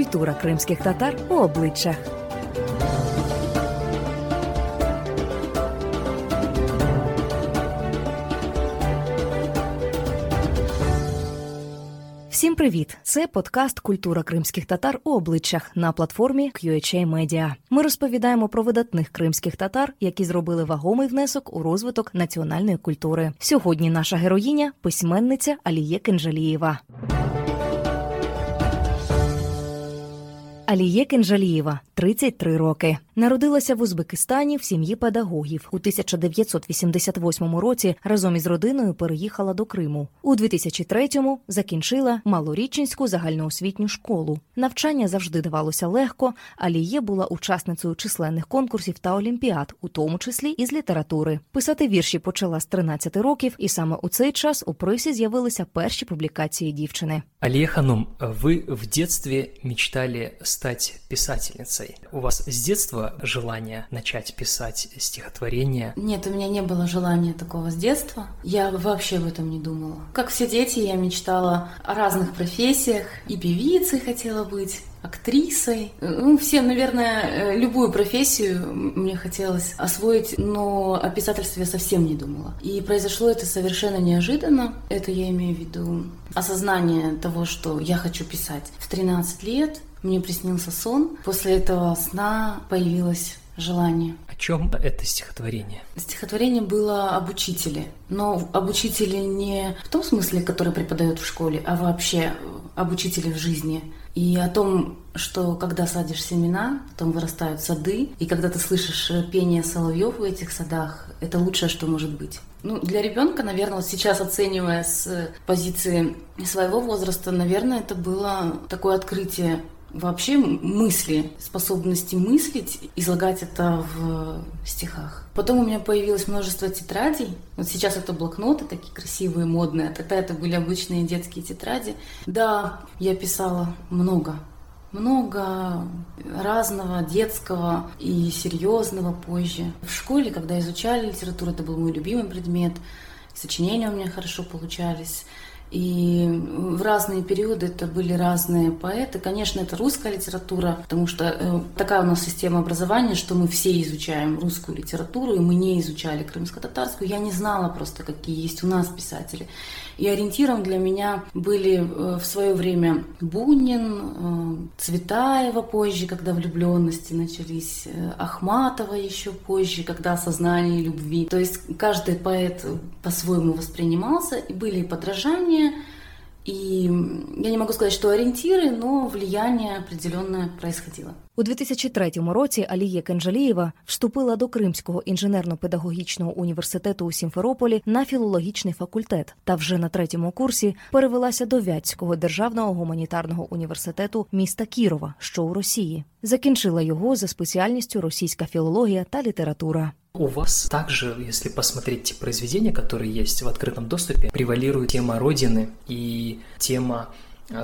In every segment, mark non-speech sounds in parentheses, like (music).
Культура кримських татар у обличчях. Всім привіт! Це подкаст Культура кримських татар у обличчях на платформі QHA Media. Ми розповідаємо про видатних кримських татар, які зробили вагомий внесок у розвиток національної культури. Сьогодні наша героїня письменниця Аліє Кенжалієва. Аліє Кенжалієва 33 роки. Народилася в Узбекистані в сім'ї педагогів. У 1988 році разом із родиною переїхала до Криму. У 2003-му закінчила малорічинську загальноосвітню школу. Навчання завжди давалося легко. Аліє була учасницею численних конкурсів та олімпіад, у тому числі і з літератури. Писати вірші почала з 13 років, і саме у цей час у пресі з'явилися перші публікації дівчини. Алия Ханум, вы в детстве мечтали стать писательницей. У вас с детства желание начать писать стихотворения? Нет, у меня не было желания такого с детства. Я вообще об этом не думала. Как все дети, я мечтала о разных профессиях. И певицей хотела быть, актрисой. Ну, все, наверное, э, любую профессию мне хотелось освоить, но о писательстве я совсем не думала. И произошло это совершенно неожиданно. Это я имею в виду осознание того, что я хочу писать. В 13 лет мне приснился сон. После этого сна появилось желание. О чем это стихотворение? Стихотворение было об учителе. Но об учителе не в том смысле, который преподает в школе, а вообще об учителе в жизни. И о том, что когда садишь семена, потом вырастают сады, и когда ты слышишь пение соловьев в этих садах, это лучшее, что может быть. Ну, для ребенка, наверное, вот сейчас оценивая с позиции своего возраста, наверное, это было такое открытие вообще мысли, способности мыслить, излагать это в стихах. Потом у меня появилось множество тетрадей. Вот сейчас это блокноты такие красивые, модные, а тогда это были обычные детские тетради. Да, я писала много, много разного, детского и серьезного позже. В школе, когда изучали литературу, это был мой любимый предмет. Сочинения у меня хорошо получались. И в разные периоды это были разные поэты. Конечно, это русская литература, потому что э, такая у нас система образования, что мы все изучаем русскую литературу, и мы не изучали крымско-татарскую. Я не знала просто, какие есть у нас писатели. И ориентиром для меня были э, в свое время Бунин, э, Цветаева позже, когда влюбленности начались, Ахматова еще позже, когда осознание любви. То есть каждый поэт по-своему воспринимался, и были подражания, и я не могу сказать, что ориентиры, но влияние определенное происходило. У 2003 році Алія Кенжалієва вступила до Кримського інженерно-педагогічного університету у Сімферополі на філологічний факультет та вже на третьому курсі перевелася до Вятського державного гуманітарного університету міста Кірова, що у Росії. Закінчила його за спеціальністю російська філологія та література. У вас также, если посмотреть те произведения, которые есть в открытом доступе, превалирует тема Родины и тема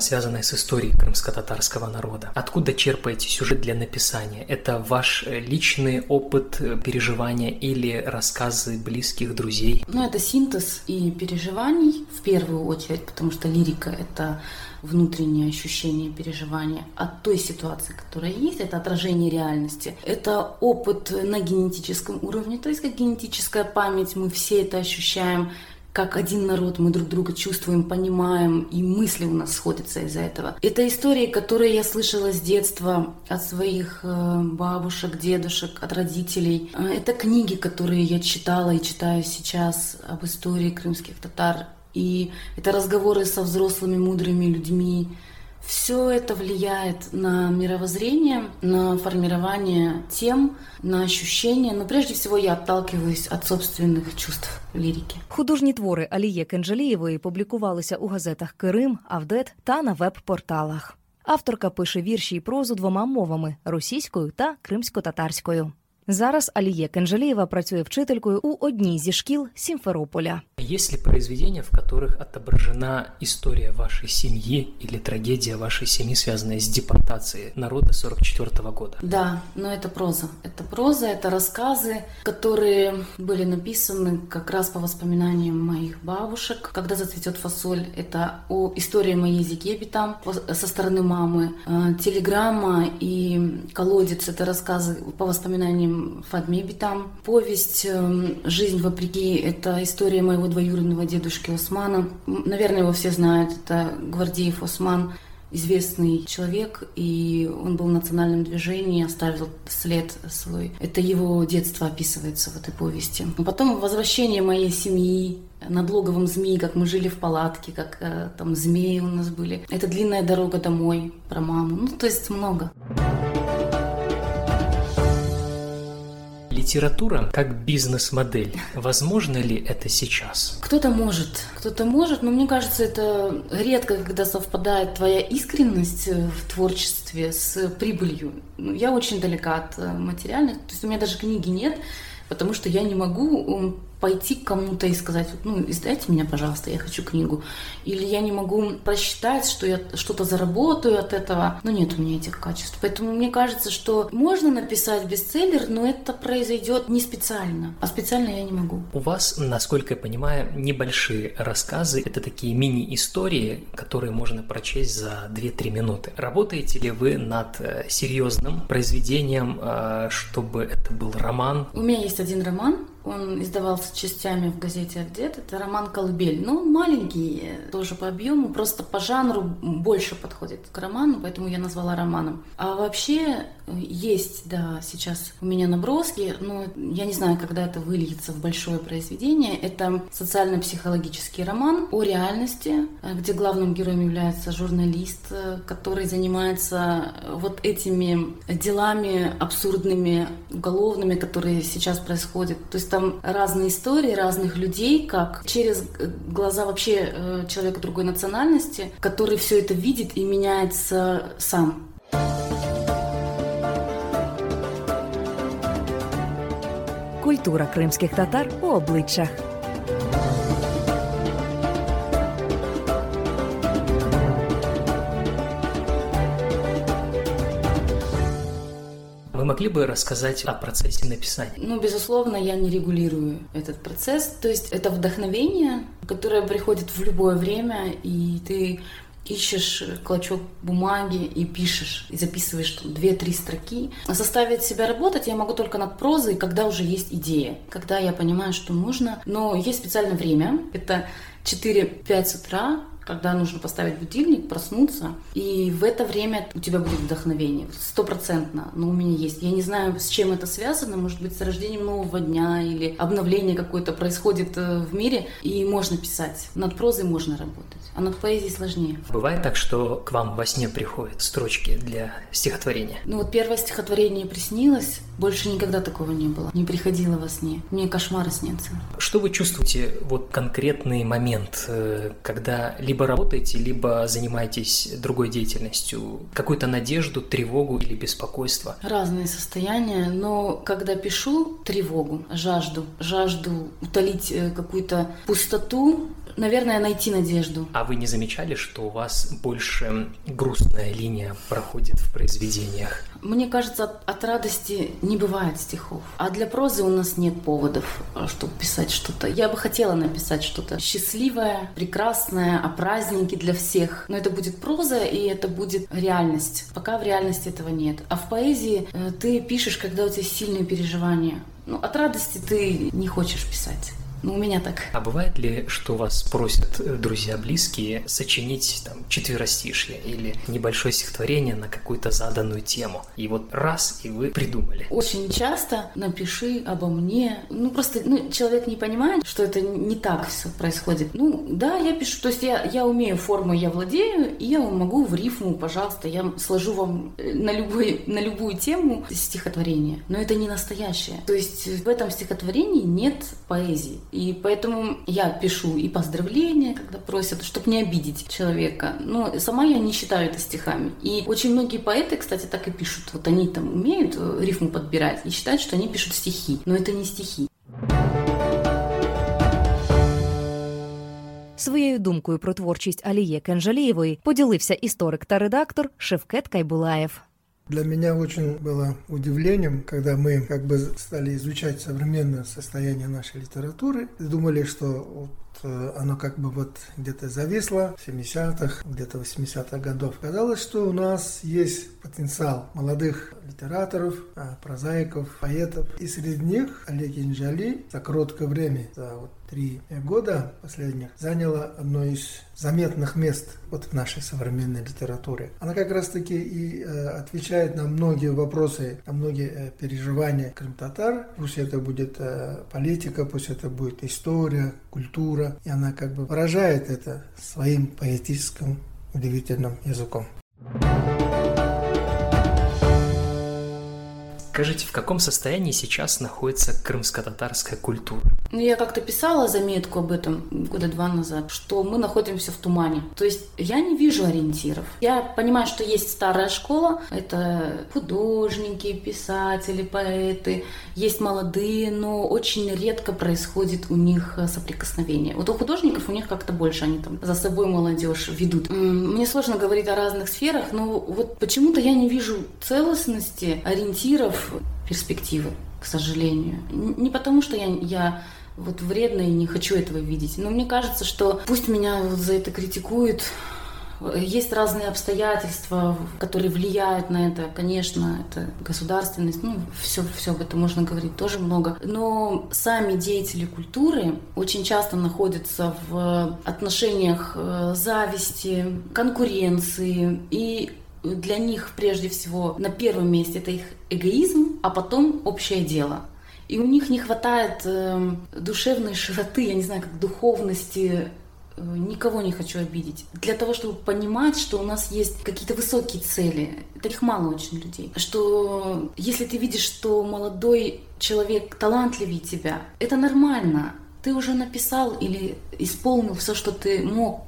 связанная с историей крымско-татарского народа. Откуда черпаете сюжет для написания? Это ваш личный опыт переживания или рассказы близких друзей? Ну, это синтез и переживаний в первую очередь, потому что лирика — это внутреннее ощущение переживания от той ситуации, которая есть, это отражение реальности. Это опыт на генетическом уровне, то есть как генетическая память, мы все это ощущаем, как один народ, мы друг друга чувствуем, понимаем, и мысли у нас сходятся из-за этого. Это истории, которые я слышала с детства от своих э, бабушек, дедушек, от родителей. Э, это книги, которые я читала и читаю сейчас об истории крымских татар. И это разговоры со взрослыми, мудрыми людьми, все это влияет на мировоззрение, на формирование тем, на ощущения. Но прежде всего я отталкиваюсь от собственных чувств лірики. Художні твори Аліє Кенджалієвої публікувалися у газетах Кирим, Авдет та на веб-порталах. Авторка пише вірші і прозу двома мовами російською та кримсько-татарською. Зараз Аліє Кенжелієва працює вчителькою у одній зі шкіл Сімферополя. Есть ли произведения, в которых отображена история вашей семьи или трагедия вашей семьи, связанная с депортацией народа 44 года? Да, но это проза. Это проза, это рассказы, которые были написаны как раз по воспоминаниям моих бабушек. Когда зацветет фасоль, это о истории моей Зикебитам со стороны мамы. Э, Телеграмма и колодец — это рассказы по воспоминаниям Фадме Битам. Повесть э, «Жизнь вопреки» — это история моего двоюродного дедушки Османа. Наверное, его все знают. Это Гвардеев Осман, известный человек, и он был в национальном движении, оставил след свой. Это его детство описывается в этой повести. Потом возвращение моей семьи, над логовом змеи, как мы жили в палатке, как э, там змеи у нас были. Это длинная дорога домой про маму. Ну, то есть много. Литература как бизнес-модель. Возможно ли это сейчас? Кто-то может, кто-то может, но мне кажется, это редко, когда совпадает твоя искренность э, в творчестве с прибылью. Ну, Я очень далека от э, материальных, то есть у меня даже книги нет, потому что я не могу пойти к кому-то и сказать, ну, издайте меня, пожалуйста, я хочу книгу. Или я не могу просчитать, что я что-то заработаю от этого. Но нет у меня этих качеств. Поэтому мне кажется, что можно написать бестселлер, но это произойдет не специально. А специально я не могу. У вас, насколько я понимаю, небольшие рассказы. Это такие мини-истории, которые можно прочесть за 2-3 минуты. Работаете ли вы над э, серьезным произведением, э, чтобы это был роман? У меня есть один роман, он издавался частями в газете «Отдет». Это роман «Колыбель». Ну, он маленький, э, тоже по объему, просто по жанру больше подходит к роману, поэтому я назвала романом. А вообще э, есть, да, сейчас у меня наброски, но я не знаю, когда это выльется в большое произведение. Это социально-психологический роман о реальности, э, где главным героем является журналист, который занимается вот этими делами абсурдными, уголовными, которые сейчас происходят. То есть там разные истории разных людей, как через глаза вообще э, человека другой национальности, который все это видит и меняется сам. Культура кримських татар у обличчях. Могли бы рассказать о процессе написания? Ну, безусловно, я не регулирую этот процесс. То есть это вдохновение, которое приходит в любое время, и ты ищешь клочок бумаги и пишешь, и записываешь там 2-3 строки. Заставить себя работать я могу только над прозой, когда уже есть идея, когда я понимаю, что нужно. Но есть специальное время, это 4-5 с утра, когда нужно поставить будильник, проснуться, и в это время у тебя будет вдохновение, стопроцентно, но у меня есть. Я не знаю, с чем это связано, может быть, с рождением нового дня или обновление какое-то происходит э, в мире, и можно писать. Над прозой можно работать, а над поэзией сложнее. Бывает так, что к вам во сне приходят строчки для стихотворения? Ну вот первое стихотворение приснилось, больше никогда такого не было, не приходило во сне. Мне кошмары снятся. Что вы чувствуете вот конкретный момент, э, когда либо работаете, либо занимаетесь другой деятельностью? Какую-то надежду, тревогу или беспокойство? Разные состояния, но когда пишу тревогу, жажду, жажду утолить э, какую-то пустоту, наверное, найти надежду. А вы не замечали, что у вас больше грустная линия проходит в произведениях? Мне кажется, от, от радости не бывает стихов. А для прозы у нас нет поводов, э, чтобы писать что-то. Я бы хотела написать что-то счастливое, прекрасное, о празднике для всех. Но это будет проза, и это будет реальность. Пока в реальности этого нет. А в поэзии э, ты пишешь, когда у тебя сильные переживания. Ну, от радости ты не хочешь писать. Ну, у меня так. А бывает ли, что вас просят э, друзья близкие сочинить там четверостишье или небольшое стихотворение на какую-то заданную тему? И вот раз, и вы придумали. Очень часто напиши обо мне. Ну, просто ну, человек не понимает, что это не так все происходит. Ну, да, я пишу. То есть я, я умею форму, я владею, и я могу в рифму, пожалуйста, я сложу вам э, на, любой, на любую тему стихотворение. Но это не настоящее. То есть в этом стихотворении нет поэзии. И поэтому я пишу и поздравления, когда просят, чтобы не обидеть человека. Но сама я не считаю это стихами. И очень многие поэты, кстати, так и пишут. Вот они там умеют э, рифму подбирать и считают, что они пишут стихи. Но это не стихи. Своєю думкою про творчість Аліє Кенжалієвої поділився історик та редактор Шевкет Кайбулаєв. Для меня очень было удивлением, когда мы как бы стали изучать современное состояние нашей литературы, думали, что вот э, оно как бы вот где-то зависло в 70-х, где-то 80-х годов. Казалось, что у нас есть потенциал молодых литераторов, а, прозаиков, поэтов. И среди них Олег Инжали за короткое время, за вот три года последних, заняла одно из заметных мест вот в нашей современной литературе. Она как раз-таки и э, отвечает на многие вопросы, на многие э, переживания крым-татар. Пусть это будет э, политика, пусть это будет история, культура. И она как бы выражает это своим поэтическим удивительным языком. Скажите, в каком состоянии сейчас находится крымско-татарская культура? Ну, я как-то писала заметку об этом года два назад, что мы находимся в тумане. То есть я не вижу ориентиров. Я понимаю, что есть старая школа, это художники, писатели, поэты, есть молодые, но очень редко происходит у них соприкосновение. Вот у художников у них как-то больше, они там за собой молодежь ведут. Мне сложно говорить о разных сферах, но вот почему-то я не вижу целостности, ориентиров, перспективы, к сожалению. Не потому, что я, я вот вредная и не хочу этого видеть, но мне кажется, что пусть меня вот за это критикуют, есть разные обстоятельства, которые влияют на это. Конечно, это государственность, ну, все, все об этом можно говорить тоже много. Но сами деятели культуры очень часто находятся в отношениях э, зависти, конкуренции и для них прежде всего на первом месте это их эгоизм, а потом общее дело. И у них не хватает э, душевной широты, я не знаю, как духовности, э, никого не хочу обидеть. Для того, чтобы понимать, что у нас есть какие-то высокие цели, таких мало очень людей. Что если ты видишь, что молодой человек талантливее тебя, это нормально. Ты уже написал или исполнил все, что ты мог.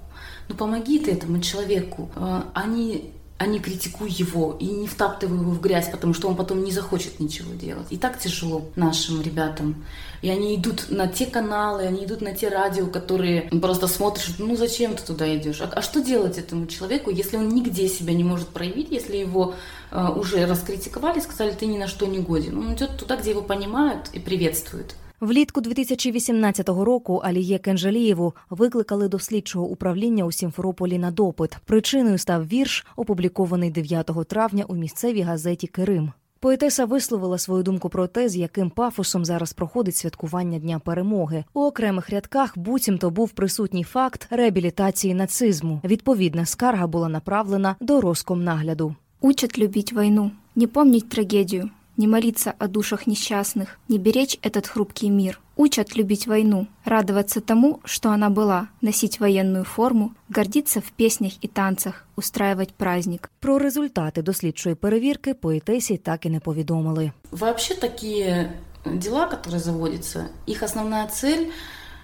Ну помоги ты этому человеку. Э, они а не критикуй его и не втаптывай его в грязь, потому что он потом не захочет ничего делать. И так тяжело нашим ребятам. И они идут на те каналы, они идут на те радио, которые просто смотришь, ну зачем ты туда идешь? А, а что делать этому человеку, если он нигде себя не может проявить, если его э, уже раскритиковали, сказали, ты ни на что не годен? Он идет туда, где его понимают и приветствуют. Влітку 2018 року Аліє Кенжалієву викликали до слідчого управління у Сімферополі на допит. Причиною став вірш, опублікований 9 травня у місцевій газеті Кирим. Поетеса висловила свою думку про те, з яким пафосом зараз проходить святкування Дня перемоги. У окремих рядках буцімто був присутній факт реабілітації нацизму. Відповідна скарга була направлена до Роскомнагляду. Учат любить войну, не помнить трагедию, не молиться о душах несчастных, не беречь этот хрупкий мир. Учат любить войну, радоваться тому, что она была, носить военную форму, гордиться в песнях и танцах, устраивать праздник. Про результати дослідчої перевірки поетесі так і не повідомили. Вообще такие дела, которые заводятся, их основная цель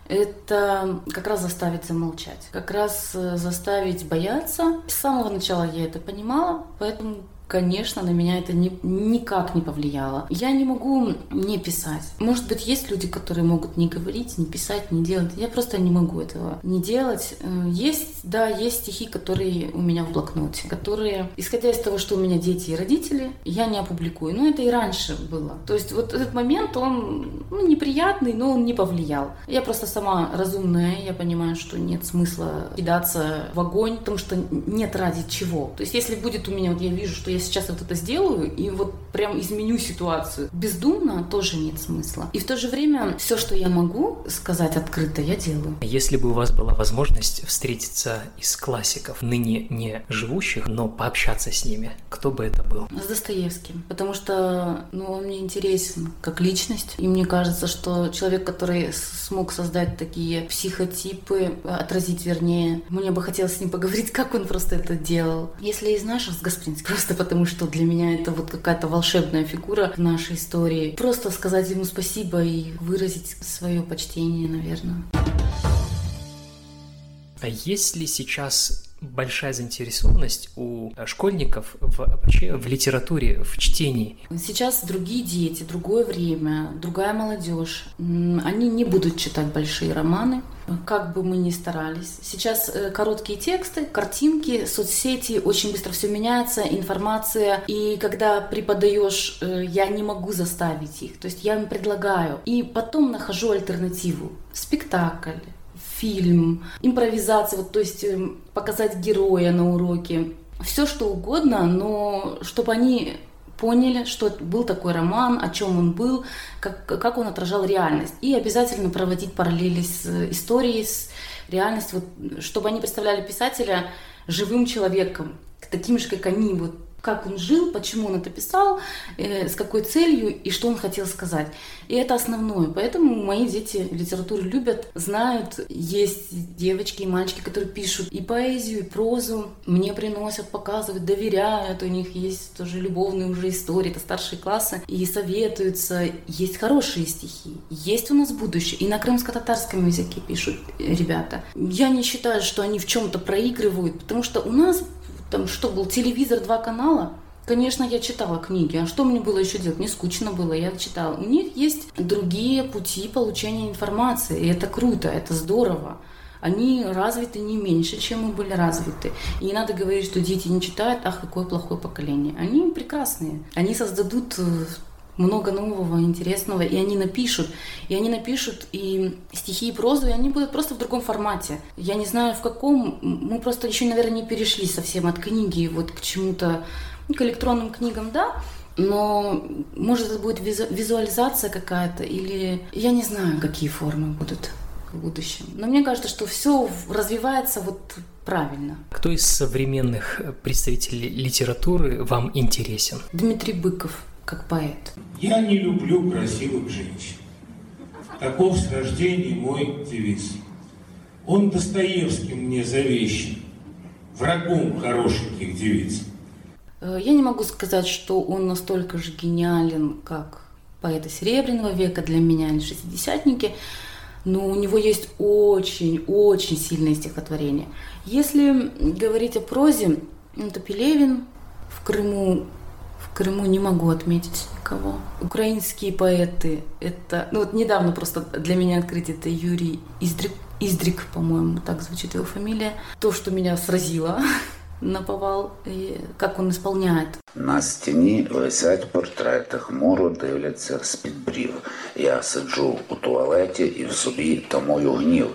это как раз заставить замолчать, как раз э, заставить бояться. С самого начала я это понимала, поэтому Конечно, на меня это ни, никак не повлияло. Я не могу не писать. Может быть, есть люди, которые могут не говорить, не писать, не делать. Я просто не могу этого не делать. Э, есть, да, есть стихи, которые у меня в блокноте, которые, исходя из того, что у меня дети и родители, я не опубликую. Но это и раньше было. То есть вот этот момент, он ну, неприятный, но он не повлиял. Я просто сама разумная, я понимаю, что нет смысла кидаться в огонь, потому что нет ради чего. То есть если будет у меня, вот я вижу, что я сейчас вот это сделаю и вот прям изменю ситуацию. Бездумно тоже нет смысла. И в то же время все, что я могу сказать открыто, я делаю. Если бы у вас была возможность встретиться из классиков, ныне не живущих, но пообщаться с ними, кто бы это был? С Достоевским. Потому что ну, он мне интересен как личность. И мне кажется, что человек, который смог создать такие психотипы, отразить вернее, мне бы хотелось с ним поговорить, как он просто это делал. Если из наших, с Гаспринским, просто потому что для меня это вот какая-то волшебная фигура в нашей истории. Просто сказать ему спасибо и выразить свое почтение, наверное. А есть ли сейчас большая заинтересованность у школьников в, вообще в литературе, в чтении. Сейчас другие дети, другое время, другая молодежь. Они не будут читать большие романы, как бы мы ни старались. Сейчас э, короткие тексты, картинки, соцсети, очень быстро все меняется, информация. И когда преподаешь, э, я не могу заставить их. То есть я им предлагаю. И потом нахожу альтернативу. Спектакль, фильм, импровизация, вот, то есть эм, показать героя на уроке, все что угодно, но чтобы они поняли, что был такой роман, о чем он был, как, как он отражал реальность. И обязательно проводить параллели с историей, с реальностью, вот, чтобы они представляли писателя живым человеком, таким же, как они, вот как он жил, почему он это писал, э, с какой целью и что он хотел сказать. И это основное. Поэтому мои дети литературу любят, знают. Есть девочки и мальчики, которые пишут и поэзию, и прозу. Мне приносят, показывают, доверяют. У них есть тоже любовные уже истории, это старшие классы. И советуются. Есть хорошие стихи. Есть у нас будущее. И на крымско-татарском языке пишут ребята. Я не считаю, что они в чем-то проигрывают, потому что у нас там что был, телевизор, два канала. Конечно, я читала книги. А что мне было еще делать? Мне скучно было, я читала. У них есть другие пути получения информации. И это круто, это здорово. Они развиты не меньше, чем мы были развиты. И не надо говорить, что дети не читают, ах, какое плохое поколение. Они прекрасные. Они создадут э, много нового, интересного, и они напишут. И они напишут и стихи, и прозу, и они будут просто в другом формате. Я не знаю, в каком... Мы просто еще, наверное, не перешли совсем от книги вот к чему-то, к электронным книгам, да, но может это будет визуализация какая-то или я не знаю, какие формы будут в будущем. Но мне кажется, что все развивается вот правильно. Кто из современных представителей литературы вам интересен? Дмитрий Быков как поэт? Я не люблю красивых женщин. Таков с рождения мой девиз. Он Достоевским мне завещен, врагом хорошеньких девиц. Э, я не могу сказать, что он настолько же гениален, как поэты Серебряного века для меня или шестидесятники, но у него есть очень-очень сильные стихотворения. Если говорить о прозе, это Пелевин, в Крыму Крыму не могу отметить никого. Украинские поэты, это... Ну вот недавно просто для меня открытие, это Юрий Издрик, Издрик, по-моему, так звучит его фамилия. То, что меня сразило, (laughs) наповал, і як він исполняє. На стіні висять портрети, хмуро дивляться з-під брів. Я сиджу у туалеті і в собі тамую гнів.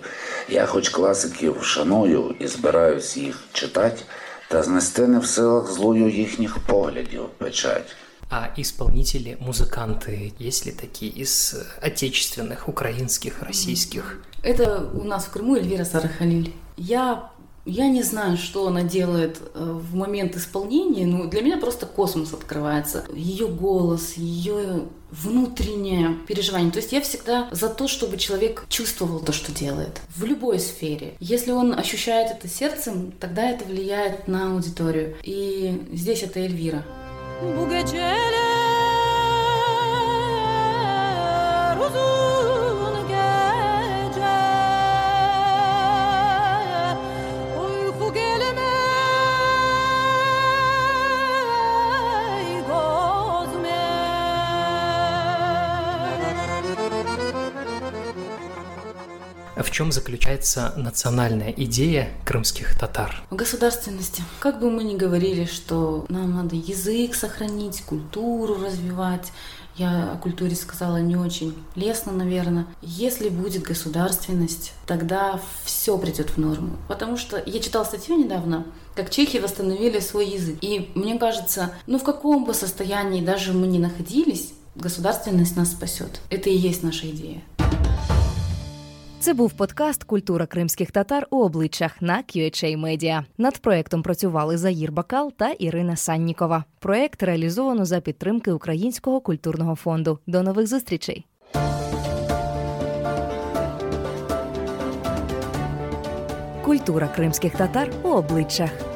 Я хоч класиків шаную і збираюсь їх читати, та знести не в силах злою їхніх поглядів печать. А исполнители, музыканты, есть ли такие из отечественных, украинских, российских? Это у нас в Крыму Эльвира Сарахалиль. Я я не знаю, что она делает э, в момент исполнения, но для меня просто космос открывается. Ее голос, ее внутреннее переживание. То есть я всегда за то, чтобы человек чувствовал то, что делает. В любой сфере. Если он ощущает это сердцем, тогда это влияет на аудиторию. И здесь это Эльвира. В чем заключается национальная идея крымских татар? В государственности. Как бы мы ни говорили, что нам надо язык сохранить, культуру развивать, я о культуре сказала не очень лестно, наверное. Если будет государственность, тогда все придет в норму. Потому что я читала статью недавно, как чехи восстановили свой язык. И мне кажется, ну в каком бы состоянии даже мы ни находились, государственность нас спасет. Это и есть наша идея. Це був подкаст Культура кримських татар у обличчях на QHA Media. Над проектом працювали Заїр Бакал та Ірина Саннікова. Проект реалізовано за підтримки Українського культурного фонду. До нових зустрічей. Культура кримських татар у обличчях.